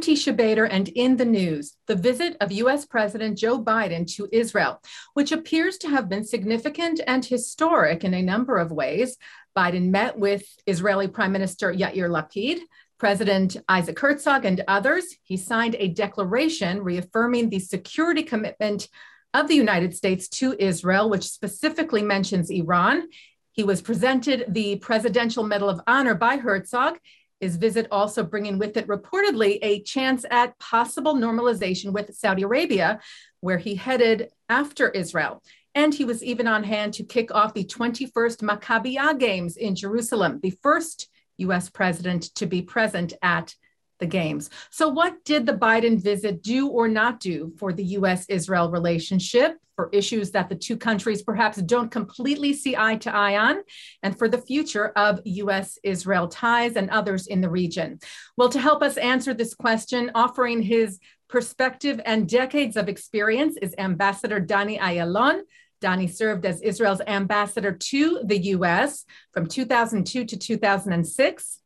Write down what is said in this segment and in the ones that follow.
Tisha Bader, and in the news, the visit of US President Joe Biden to Israel, which appears to have been significant and historic in a number of ways. Biden met with Israeli Prime Minister Yair Lapid, President Isaac Herzog, and others. He signed a declaration reaffirming the security commitment of the United States to Israel, which specifically mentions Iran. He was presented the Presidential Medal of Honor by Herzog his visit also bringing with it reportedly a chance at possible normalization with Saudi Arabia, where he headed after Israel. And he was even on hand to kick off the 21st Maccabiah Games in Jerusalem, the first US president to be present at the games. So, what did the Biden visit do or not do for the US Israel relationship, for issues that the two countries perhaps don't completely see eye to eye on, and for the future of US Israel ties and others in the region? Well, to help us answer this question, offering his perspective and decades of experience is Ambassador Dani Ayalon. Dani served as Israel's ambassador to the US from 2002 to 2006.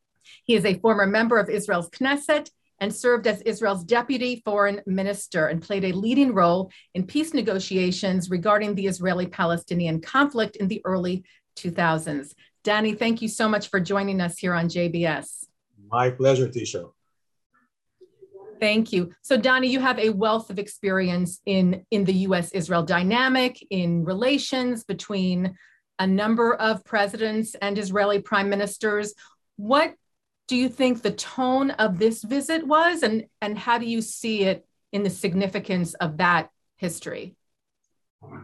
He is a former member of Israel's Knesset and served as Israel's deputy foreign minister and played a leading role in peace negotiations regarding the Israeli Palestinian conflict in the early 2000s. Danny, thank you so much for joining us here on JBS. My pleasure, Tisha. Thank you. So, Dani, you have a wealth of experience in, in the US Israel dynamic, in relations between a number of presidents and Israeli prime ministers. What do you think the tone of this visit was? And and how do you see it in the significance of that history?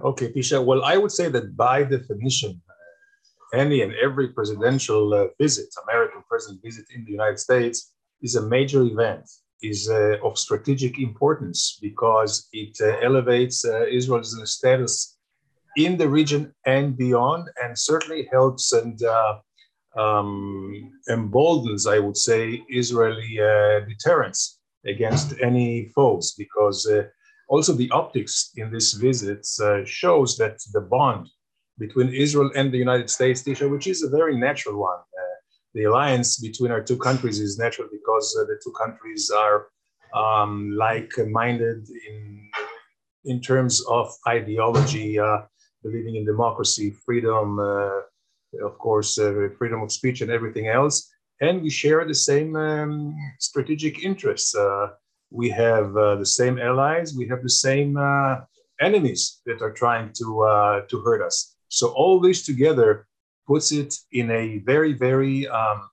Okay tisha. Well i would say that by definition any and every presidential uh, visit american president visit in the united states is a major event is uh, of strategic importance because it uh, elevates uh, israel's status in the region and beyond and certainly helps and uh, um, emboldens, I would say, Israeli uh, deterrence against any foes, because uh, also the optics in this visit uh, shows that the bond between Israel and the United States, which is a very natural one. Uh, the alliance between our two countries is natural because uh, the two countries are um, like-minded in in terms of ideology, uh, believing in democracy, freedom, of course, uh, freedom of speech and everything else. And we share the same um, strategic interests. Uh, we have uh, the same allies. We have the same enemies that are trying to, to hurt us. So all this together puts it in a very, very um,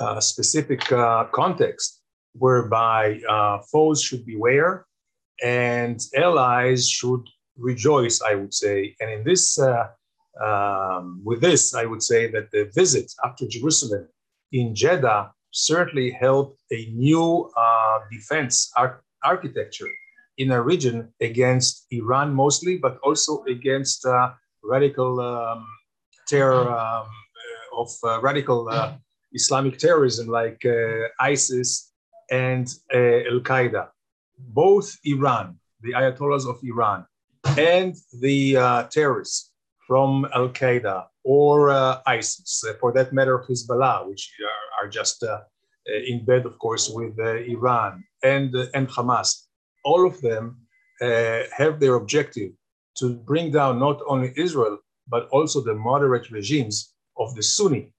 uh, specific uh, context whereby uh, foes should beware and allies should rejoice, I would say. And in this um, with this, I would say that the visit up to Jerusalem in Jeddah certainly helped a new uh, defense ar- architecture in a region against Iran mostly, but also against uh, radical um, terror um, uh, of uh, radical uh, Islamic terrorism like uh, ISIS and Al Qaeda. Both Iran, the Ayatollahs of Iran, and the terrorists from Al Qaeda or uh, ISIS, uh, for that matter, Hezbollah, which are, are just uh, in bed, of course, with uh, Iran and, uh, and Hamas. All of them uh, have their objective to bring down not only Israel, but also the moderate regimes of the Sunni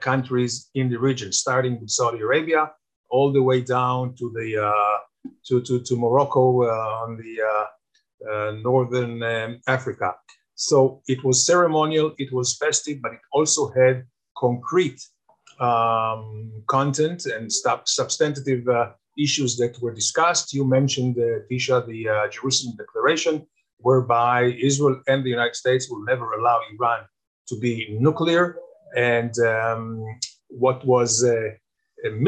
countries in the region, starting with Saudi Arabia, all the way down to, the, to, to, to Morocco on the northern um, Africa. So it was ceremonial, it was festive, but it also had concrete um, content and substantive uh, issues that were discussed. You mentioned, uh, Tisha, the uh, Jerusalem Declaration, whereby Israel and the United States will never allow Iran to be nuclear. And um, what was uh,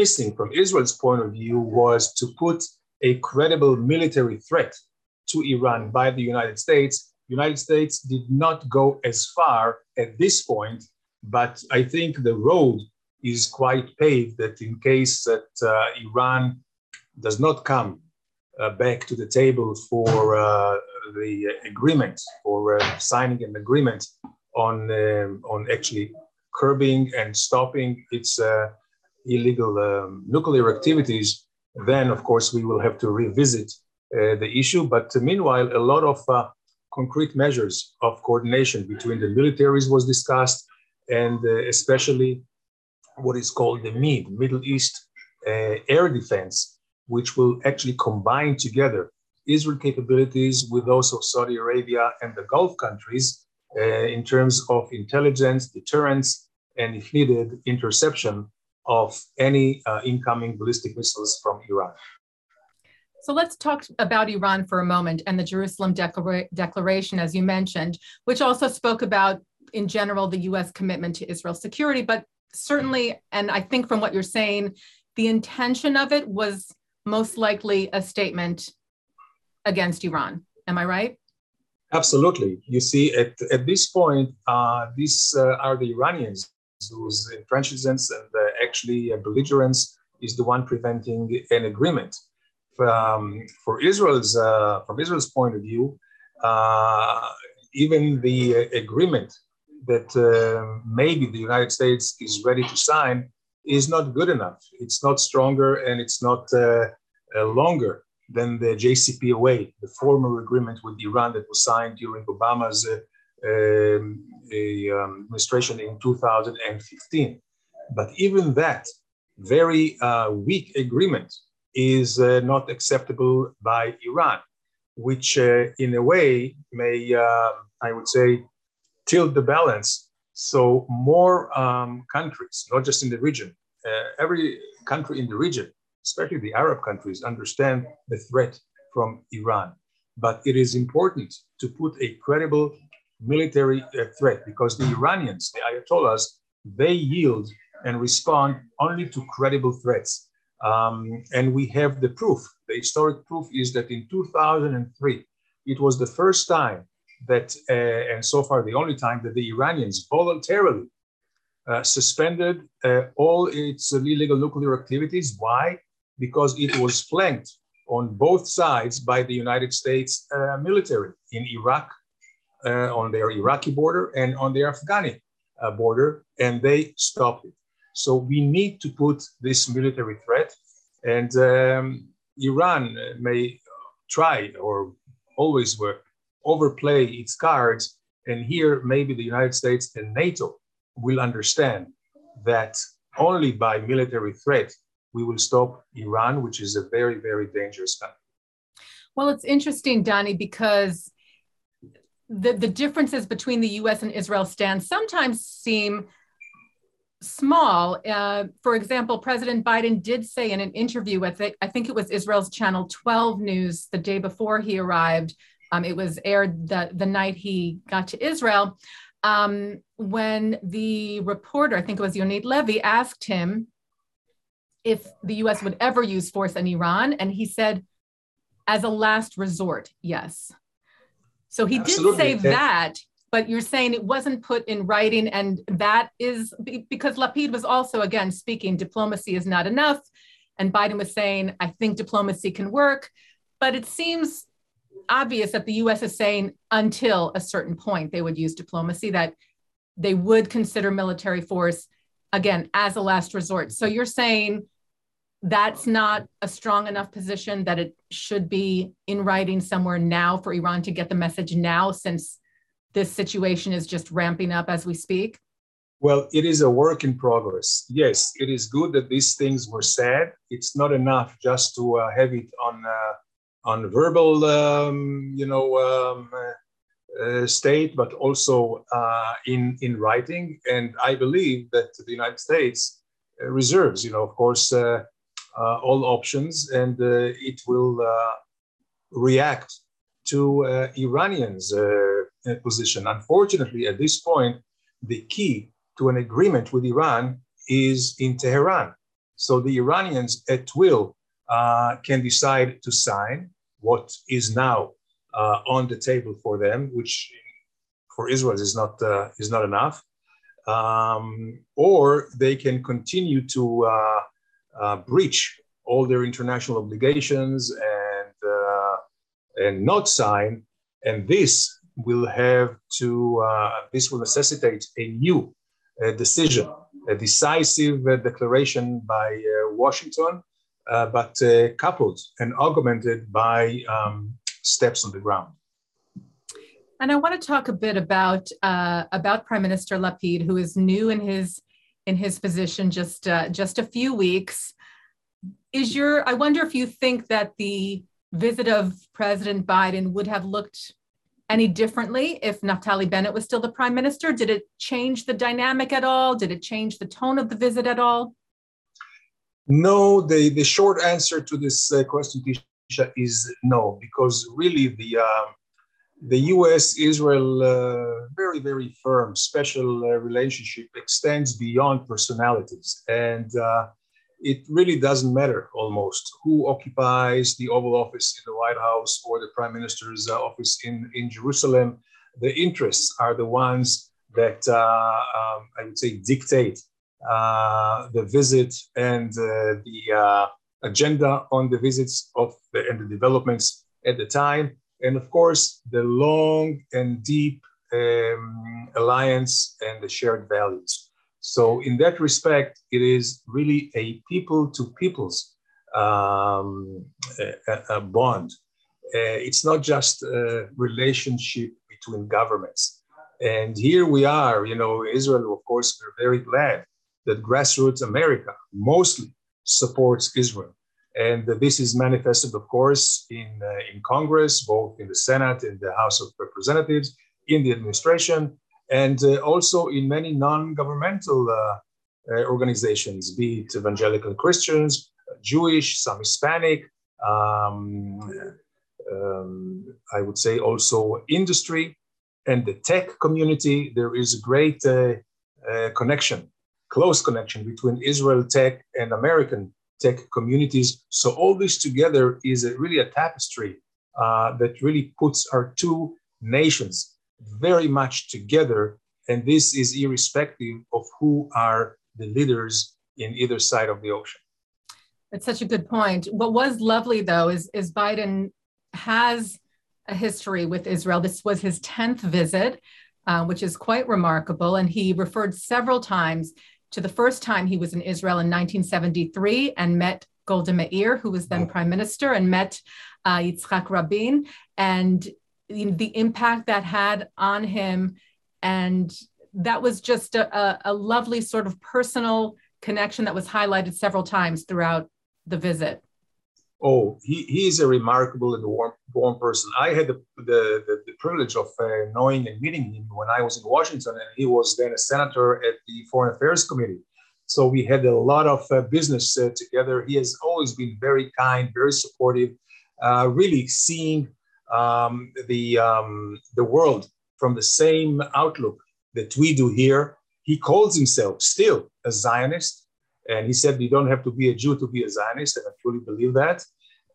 missing from Israel's point of view was to put a credible military threat to Iran by the United States United States did not go as far at this point, but I think the road is quite paved that in case that uh, Iran does not come uh, back to the table for uh, the agreement, for uh, signing an agreement on, um, on actually curbing and stopping its uh, illegal um, nuclear activities, then of course we will have to revisit uh, the issue. But meanwhile, a lot of concrete measures of coordination between the militaries was discussed, and uh, especially what is called the MID, Middle East uh, Air Defense, which will actually combine together Israel capabilities with those of Saudi Arabia and the Gulf countries uh, in terms of intelligence, deterrence, and if needed, interception of any uh, incoming ballistic missiles from Iran. So let's talk about Iran for a moment and the Jerusalem Declara- Declaration, as you mentioned, which also spoke about, in general, the US commitment to Israel's security. But certainly, and I think from what you're saying, the intention of it was most likely a statement against Iran. Am I right? Absolutely. You see, at, at this point, uh, these uh, are the Iranians whose intransigence and uh, actually belligerence is the one preventing an agreement. Um, for Israel's, uh, from Israel's point of view, uh, even the agreement that uh, maybe the United States is ready to sign is not good enough. It's not stronger and it's not longer than the JCPOA, the former agreement with Iran that was signed during Obama's uh, um, um, administration in 2015. But even that very uh, weak agreement is uh, not acceptable by Iran, which uh, in a way may, uh, I would say, tilt the balance. So more um, countries, not just in the region, uh, every country in the region especially the Arab countries, understand the threat from Iran. But it is important to put a credible military threat because the Iranians, the Ayatollahs, they yield and respond only to credible threats. Um, and we have the proof. The historic proof is that in 2003, it was the first time that, uh, and so far the only time, that the Iranians voluntarily uh, suspended uh, all its illegal nuclear activities. Why? because it was flanked on both sides by the United States uh, military in Iraq, uh, on their Iraqi border and on their Afghani uh, border, and they stopped it. So we need to put this military threat, and um, Iran may try or always work, overplay its cards, and here maybe the United States and NATO will understand that only by military threat we will stop Iran, which is a very, very dangerous country. Well, it's interesting, Danny, because the, the differences between the US and Israel stance sometimes seem small. Uh, for example, President Biden did say in an interview with, it, I think it was Israel's Channel 12 News the day before he arrived, um, it was aired the, the night he got to Israel. Um, when the reporter, I think it was Yonit Levy, asked him if the US would ever use force in Iran. And he said, as a last resort, yes. So he Absolutely. did say that, but you're saying it wasn't put in writing. And that is because Lapid was also, again, speaking diplomacy is not enough. And Biden was saying, I think diplomacy can work. But it seems obvious that the US is saying until a certain point they would use diplomacy, that they would consider military force, again, as a last resort. So you're saying that's not a strong enough position that it should be in writing somewhere now for Iran to get the message now, since this situation is just ramping up as we speak? Well, it is a work in progress. Yes, it is good that these things were said. It's not enough just to uh, have it on uh, on verbal, um, you know, um, uh, state, but also uh, in in writing. And I believe that the United States uh, reserves, you know, of course, uh, uh, all options and uh, it will uh, react to Iranians' position. Unfortunately, at this point, the key to an agreement with Iran is in Tehran. So the Iranians at will uh, can decide to sign what is now uh, on the table for them, which for Israel is not uh, is not enough, um, or they can continue to uh, breach all their international obligations and uh, and not sign, and this will have to uh, this will necessitate a new uh, decision, a decisive uh, declaration by uh, Washington uh, but uh, coupled and augmented by um, steps on the ground. And I want to talk a bit about about Prime Minister Lapid, who is new in his in his position just just a few weeks. Is your I wonder if you think that the visit of President Biden would have looked any differently if Naftali Bennett was still the prime minister? Did it change the dynamic at all? Did it change the tone of the visit at all? No, the, the short answer to this uh, question, Tisha, is no, because really the uh, the U.S. Israel uh, very very firm special uh, relationship extends beyond personalities, and uh, it really doesn't matter almost who occupies the Oval Office in the White House or the Prime Minister's uh, office in in Jerusalem. The interests are the ones that um, I would say dictate uh, the visit and uh, the uh, agenda on the visits of the, and the developments at the time. And of course, the long and deep um, alliance and the shared values. So, in that respect, it is really a people to people's um, a, a bond. Uh, it's not just a relationship between governments. And here we are, you know, Israel, of course, we're very glad that grassroots America mostly supports Israel. And this is manifested, of course, in, uh, in Congress, both in the Senate, in the House of Representatives, in the administration, and uh, also in many non governmental uh, uh, organizations, be it evangelical Christians, Jewish, some Hispanic, um, um, I would say also industry and the tech community. There is a great connection close connection between Israel tech and American tech communities. So all this together is a, really a tapestry uh, that really puts our two nations very much together. And this is irrespective of who are the leaders in either side of the ocean. It's such a good point. What was lovely, though, is, is Biden has a history with Israel. This was his 10th visit, uh, which is quite remarkable. And he referred several times to the first time he was in Israel in 1973 and met Golda Meir, who was then prime minister, and met uh, Yitzhak Rabin, and the impact that had on him. And that was just a, a lovely sort of personal connection that was highlighted several times throughout the visit oh, he, he is a remarkable and warm, warm person. I had the, the, the, the privilege of uh, knowing and meeting him when I was in Washington, and he was then a senator at the Foreign Affairs Committee. So we had a lot of uh, business uh, together. He has always been very kind, very supportive, uh, really seeing um, the, um, the world from the same outlook that we do here. He calls himself still a Zionist. And he said, You don't have to be a Jew to be a Zionist. And I truly believe that.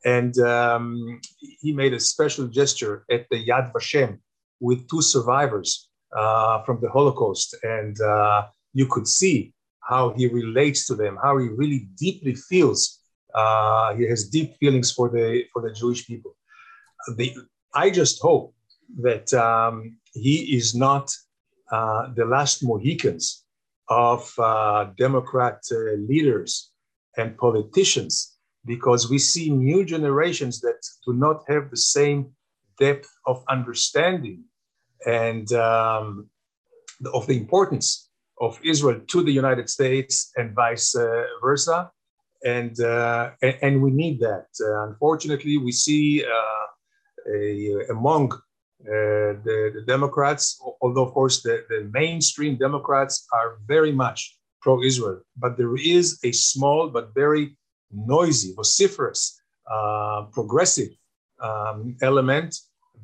And um, he made a special gesture at the Yad Vashem with two survivors uh, from the Holocaust. And uh, you could see how he relates to them, how he really deeply feels. Uh, he has deep feelings for the, for the Jewish people. The, I just hope that um, he is not uh, the last Mohicans of uh, Democrat uh, leaders and politicians because we see new generations that do not have the same depth of understanding and um, of the importance of Israel to the United States and vice uh, versa. And, uh, and, and, we need that. Uh, unfortunately, we see among uh, the, the, Democrats, although, of course, the, the mainstream Democrats are very much pro Israel, but there is a small but very noisy, vociferous, uh, progressive um, element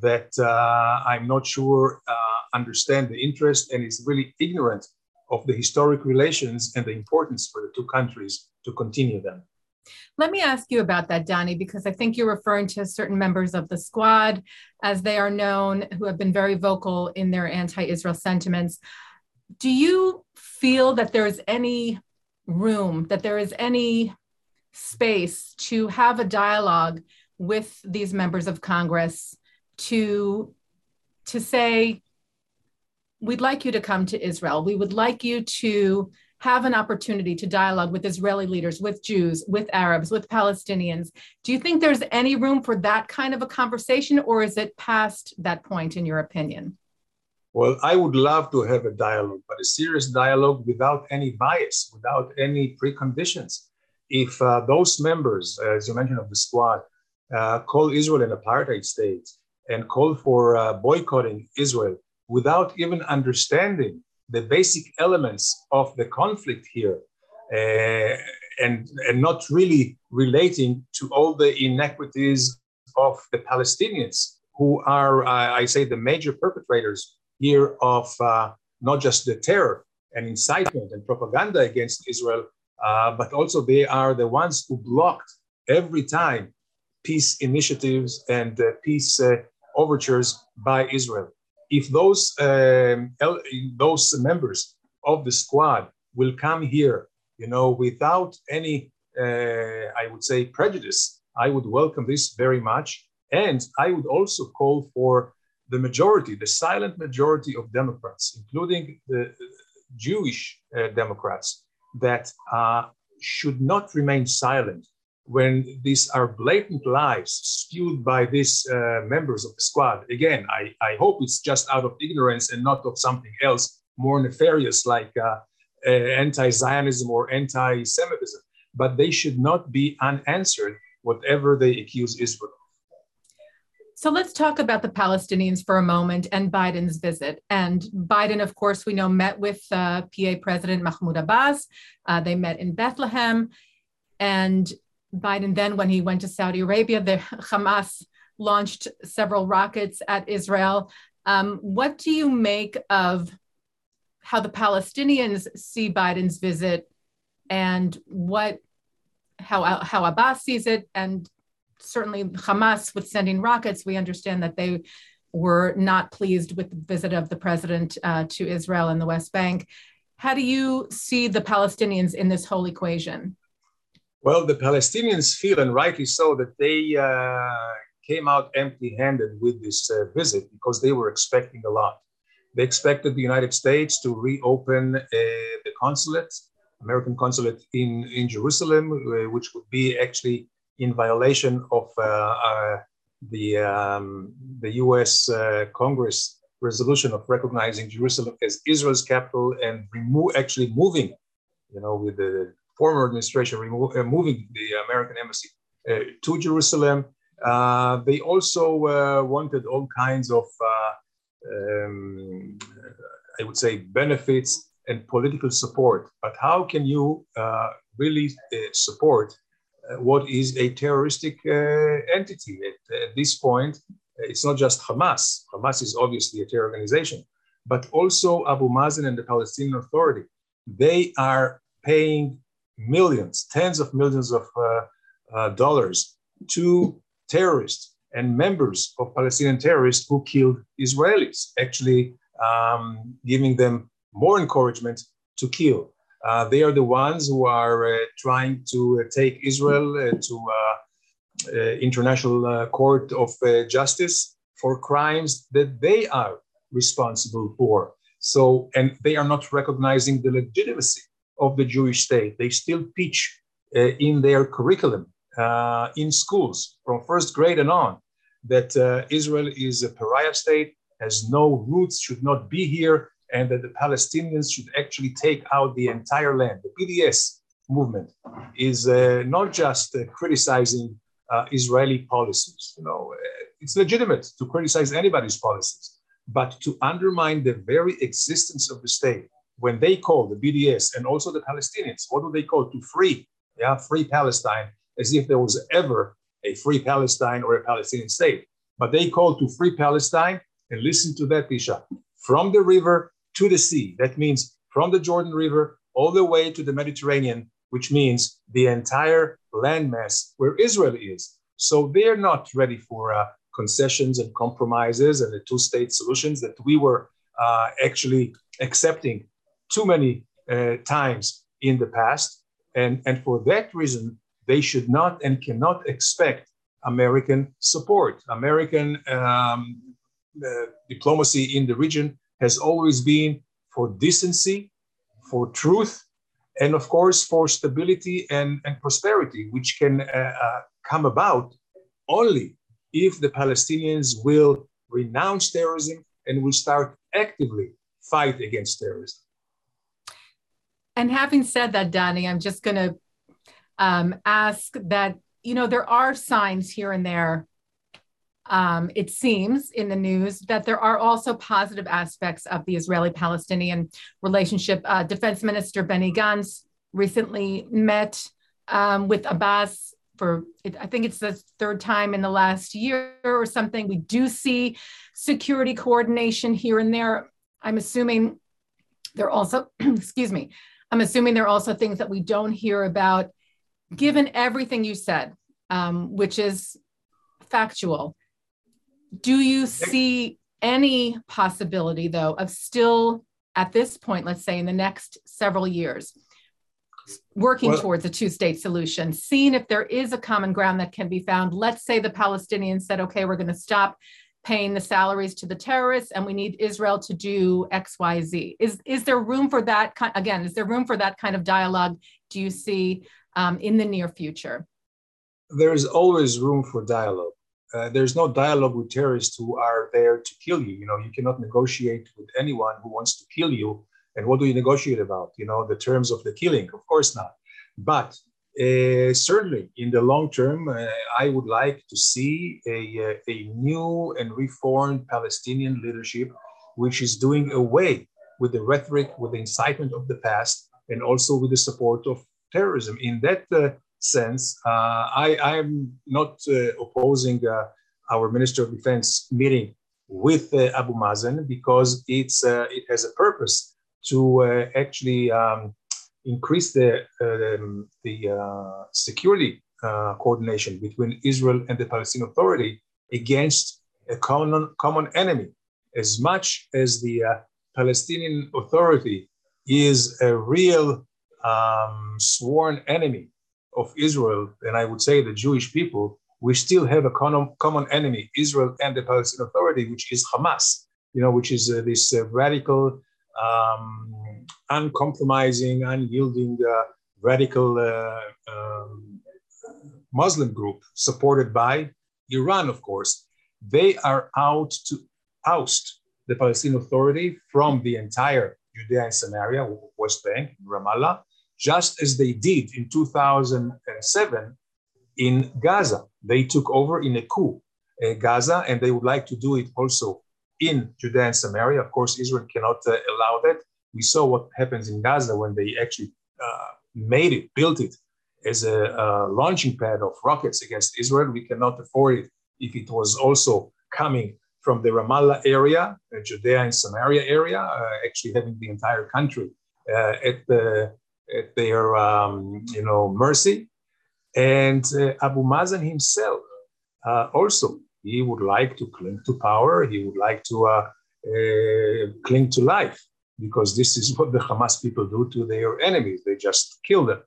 that uh, I'm not sure uh, understand the interest and is really ignorant of the historic relations and the importance for the two countries to continue them. Let me ask you about that, Donnie, because I think you're referring to certain members of the squad, as they are known, who have been very vocal in their anti Israel sentiments. Do you feel that there is any room, that there is any space to have a dialogue with these members of Congress to, to say, we'd like you to come to Israel. We would like you to have an opportunity to dialogue with Israeli leaders, with Jews, with Arabs, with Palestinians. Do you think there's any room for that kind of a conversation, or is it past that point, in your opinion? Well, I would love to have a dialogue, but a serious dialogue without any bias, without any preconditions. If uh, those members, as you mentioned, of the squad, uh, call Israel an apartheid state and call for uh, boycotting Israel without even understanding the basic elements of the conflict here uh, and, and not really relating to all the inequities of the Palestinians, who are, uh, I say, the major perpetrators here of uh, not just the terror and incitement and propaganda against Israel, uh, but also they are the ones who blocked every time peace initiatives and uh, peace uh, overtures by Israel if those um, those members of the squad will come here, you know, without any, uh, I would say, prejudice, I would welcome this very much, and I would also call for the majority, the silent majority of Democrats, including the Jewish uh, Democrats, that uh, should not remain silent when these are blatant lies spewed by these uh, members of the squad, again, I, I hope it's just out of ignorance and not of something else more nefarious like uh, uh, anti Zionism or anti Semitism. But they should not be unanswered, whatever they accuse Israel of. so let's talk about the Palestinians for a moment and Biden's visit. And Biden, of course, we know met with uh, PA President Mahmoud Abbas. Uh, they met in Bethlehem. And Biden then, when he went to Saudi Arabia, the Hamas launched several rockets at Israel. Um, what do you make of how the Palestinians see Biden's visit and what how how Abbas sees it and certainly Hamas with sending rockets we understand that they were not pleased with the visit of the president uh, to Israel and the West Bank. How do you see the Palestinians in this whole equation? Well, the Palestinians feel, and rightly so, that they uh, came out empty handed with this uh, visit because they were expecting a lot. They expected the United States to reopen uh, the consulate, American consulate in, in Jerusalem, uh, which would be actually in violation of uh, uh, the, um, the US Congress resolution of recognizing Jerusalem as Israel's capital and remove actually moving, you know, with the former administration remo- uh, moving the American embassy uh, to Jerusalem. Uh, they also wanted all kinds of, um, I would say, benefits and political support. But how can you really support what is a terroristic entity at, at this point? it's not just Hamas. Hamas is obviously a terror organization, but also Abu Mazen and the Palestinian Authority. They are paying millions, tens of millions of uh, uh, dollars to terrorists and members of Palestinian terrorists who killed Israelis, actually um, giving them more encouragement to kill. Uh, they are the ones who are uh, trying to uh, take Israel uh, to International Court of Justice for crimes that they are responsible for. So, and they are not recognizing the legitimacy of the Jewish state. They still teach uh, in their curriculum uh, in schools from first grade and on that uh, Israel is a pariah state, has no roots, should not be here, and that the Palestinians should actually take out the entire land. The BDS movement is uh, not just uh, criticizing uh, Israeli policies. You know, it's legitimate to criticize anybody's policies, but to undermine the very existence of the state when they call the BDS and also the Palestinians, what do they call to free? Yeah, free Palestine, as if there was ever a free Palestine or a Palestinian state. But they call to free Palestine, and listen to that, Tisha, from the river to the sea. That means from the Jordan River all the way to the Mediterranean, which means the entire landmass where Israel is. So they're not ready for uh, concessions and compromises and the two state solutions that we were uh, actually accepting too many uh, times in the past. And, and for that reason, they should not and cannot expect American support. American um, uh, diplomacy in the region has always been for decency, for truth, and of course for stability and, and prosperity, which can uh, uh, come about only if the Palestinians will renounce terrorism and will start actively fight against terrorism. And having said that, Danny, I'm just going to um, ask that, you know, there are signs here and there, um, it seems in the news, that there are also positive aspects of the Israeli Palestinian relationship. Uh, Defense Minister Benny Gantz recently met um, with Abbas for I think it's the third time in the last year or something. We do see security coordination here and there. I'm assuming they're also, excuse me, I'm assuming there are also things that we don't hear about, given everything you said, um, which is factual. Do you see any possibility, though, of still at this point, let's say in the next several years, working well, towards a two state solution, seeing if there is a common ground that can be found? Let's say the Palestinians said, okay, we're going to stop paying the salaries to the terrorists and we need Israel to do XYZ. Is, is there room for that? Kind, again, is there room for that kind of dialogue? Do you see um, in the near future? There's always room for dialogue. Uh, there's no dialogue with terrorists who are there to kill you. You know, you cannot negotiate with anyone who wants to kill you. And what do you negotiate about? You know, the terms of the killing? Of course not. But uh, certainly, in the long term, uh, I would like to see a, uh, a new and reformed Palestinian leadership, which is doing away with the rhetoric, with the incitement of the past, and also with the support of terrorism. In that uh, sense, uh, I, am not uh, opposing our Minister of Defense meeting with Abu Mazen because it's it has a purpose to actually um, increase the, uh, the uh, security uh, coordination between Israel and the Palestinian Authority against a common, common enemy. As much as the uh, Palestinian Authority is a real um, sworn enemy of Israel, and I would say the Jewish people, we still have a common, common enemy, Israel and the Palestinian Authority, which is Hamas, you know, which is uh, this uh, radical um, uncompromising, unyielding, uh, radical uh, um, Muslim group supported by Iran, of course. They are out to oust the Palestinian Authority from the entire Judea and Samaria, West Bank, Ramallah, just as they did in 2007 in Gaza. They took over in a coup uh, Gaza, and they would like to do it also in Judea and Samaria. Of course, Israel cannot uh, allow that. We saw what happens in Gaza when they actually uh, made it, built it as a, a, launching pad of rockets against Israel. We cannot afford it if it was also coming from the Ramallah area, uh, Judea and Samaria area, uh, actually having the entire country uh, at, the, at their um, you know mercy. And uh, Abu Mazen himself also he would like to cling to power. He would like to uh, uh, cling to life because this is what the Hamas people do to their enemies. They just kill them.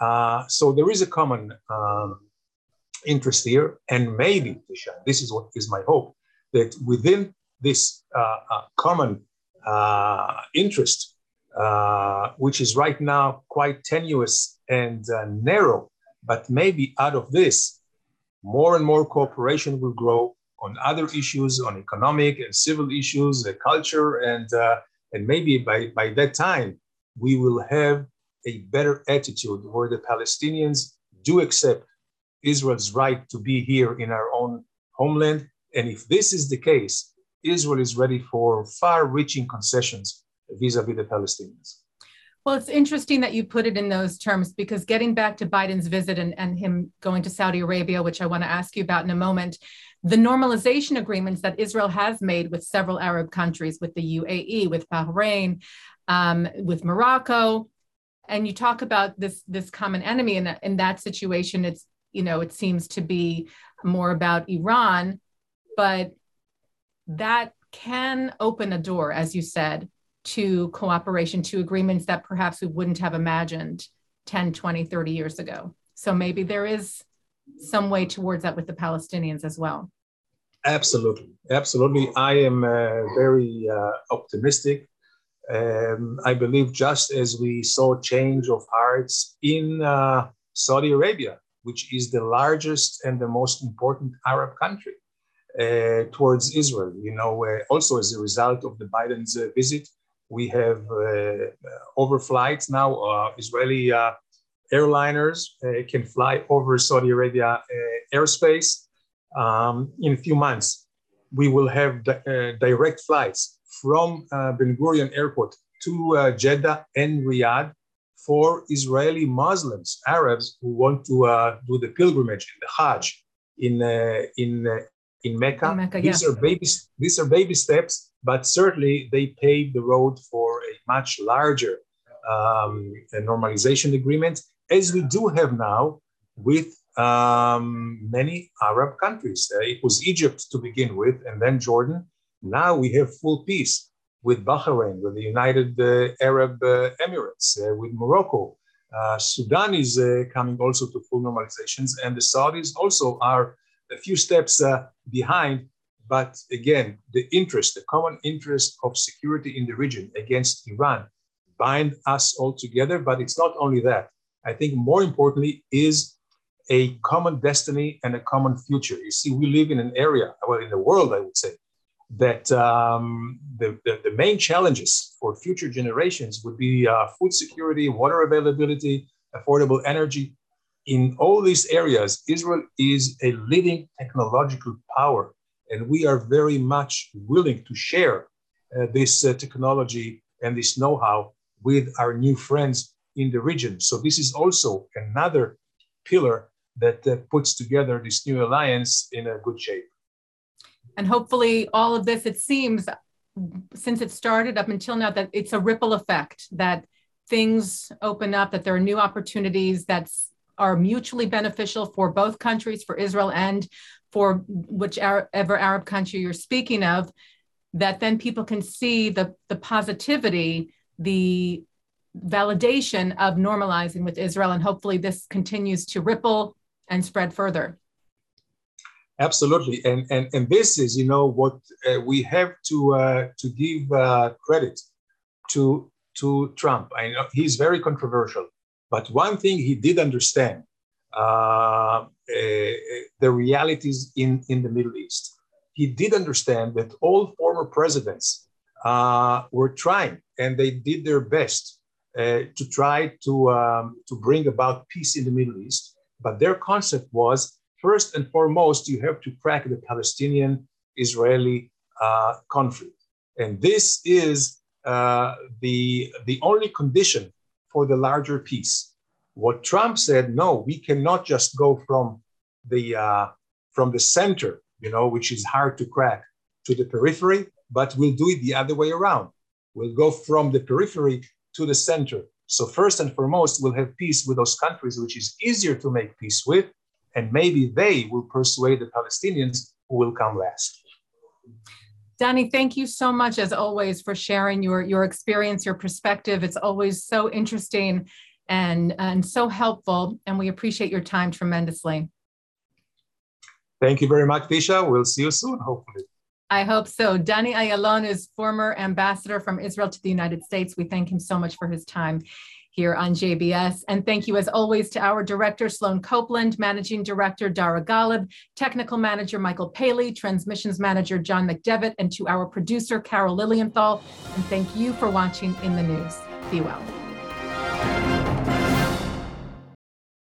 Uh, so there is a common um, interest here, and maybe, this is what is my hope, that within this uh, uh, common uh, interest, which is right now quite tenuous and narrow, but maybe out of this more and more cooperation will grow on other issues, on economic and civil issues, uh, culture, and uh, and maybe by, by that time we will have a better attitude where the Palestinians do accept Israel's right to be here in our own homeland. And if this is the case, Israel is ready for far-reaching concessions vis-a-vis the Palestinians. Well, it's interesting that you put it in those terms because getting back to Biden's visit and, and him going to Saudi Arabia, which I want to ask you about in a moment, the normalization agreements that Israel has made with several Arab countries, with the UAE, with Bahrain, um, with Morocco, and you talk about this this common enemy in in that situation, it's you know it seems to be more about Iran, but that can open a door, as you said, to cooperation, to agreements that perhaps we wouldn't have imagined 10, 20, 30 years ago. So maybe there is some way towards that with the Palestinians as well. Absolutely. Absolutely. I am uh, very uh, optimistic Um, I believe just as we saw change of hearts in uh, Saudi Arabia, which is the largest and the most important Arab country uh, towards Israel. You know, uh, also as a result of the Biden's uh, visit, we have uh, overflights now. Uh, Israeli uh, airliners can fly over Saudi Arabia airspace. Um, in a few months, we will have di- direct flights from Ben Gurion Airport to Jeddah and Riyadh for Israeli Muslims, Arabs who want to uh, do the pilgrimage in the Hajj in uh, in in Mecca. In Mecca these yeah. are baby these are baby steps, but certainly they pave the road for a much larger um, normalization agreement, as we do have now with um, many Arab countries. Uh, it was Egypt to begin with, and then Jordan. Now we have full peace with Bahrain, with the United uh, Arab uh, Emirates, uh, with Morocco. Uh, Sudan is uh, coming also to full normalizations, and the Saudis also are a few steps uh, behind. But again, the interest, the common interest of security in the region against Iran bind us all together. But it's not only that. I think more importantly is a common destiny and a common future. You see, we live in an area, well, in the world, I would say, that um, the, the, the, main challenges for future generations would be uh, food security, water availability, affordable energy in all these areas, Israel is a leading technological power, and we are very much willing to share uh, this uh, technology and this know how with our new friends in the region. So, this is also another pillar that uh, puts together this new alliance in a good shape. And hopefully, all of this, it seems, since it started up until now, that it's a ripple effect, that things open up, that there are new opportunities, that's are mutually beneficial for both countries, for Israel and for whichever Arab country you're speaking of, that then people can see the, the positivity, the validation of normalizing with Israel. And hopefully this continues to ripple and spread further. Absolutely. And, and, and this is, you know, what uh, we have to, uh, to give uh, credit to, to Trump. I know he's very controversial. But one thing he did understand uh, uh, the realities in, in the Middle East. He did understand that all former presidents uh, were trying and they did their best uh, to try to, um, to bring about peace in the Middle East. But their concept was first and foremost, you have to crack the Palestinian Israeli uh, conflict. And this is uh, the, the only condition for the larger peace. What Trump said, no, we cannot just go from the uh, from the center, you know, which is hard to crack, to the periphery, but we'll do it the other way around. We'll go from the periphery to the center. So first and foremost, we'll have peace with those countries, which is easier to make peace with, and maybe they will persuade the Palestinians who will come last. Danny, thank you so much as always for sharing your, your experience, your perspective. It's always so interesting and, and so helpful. And we appreciate your time tremendously. Thank you very much, Tisha. We'll see you soon, hopefully. I hope so. Danny Ayalon is former ambassador from Israel to the United States. We thank him so much for his time here on JBS. And thank you, as always, to our director, Sloan Copeland, managing director, Dara Golub, technical manager, Michael Paley, transmissions manager, John McDevitt, and to our producer, Carol Lilienthal. And thank you for watching In the News. Be well.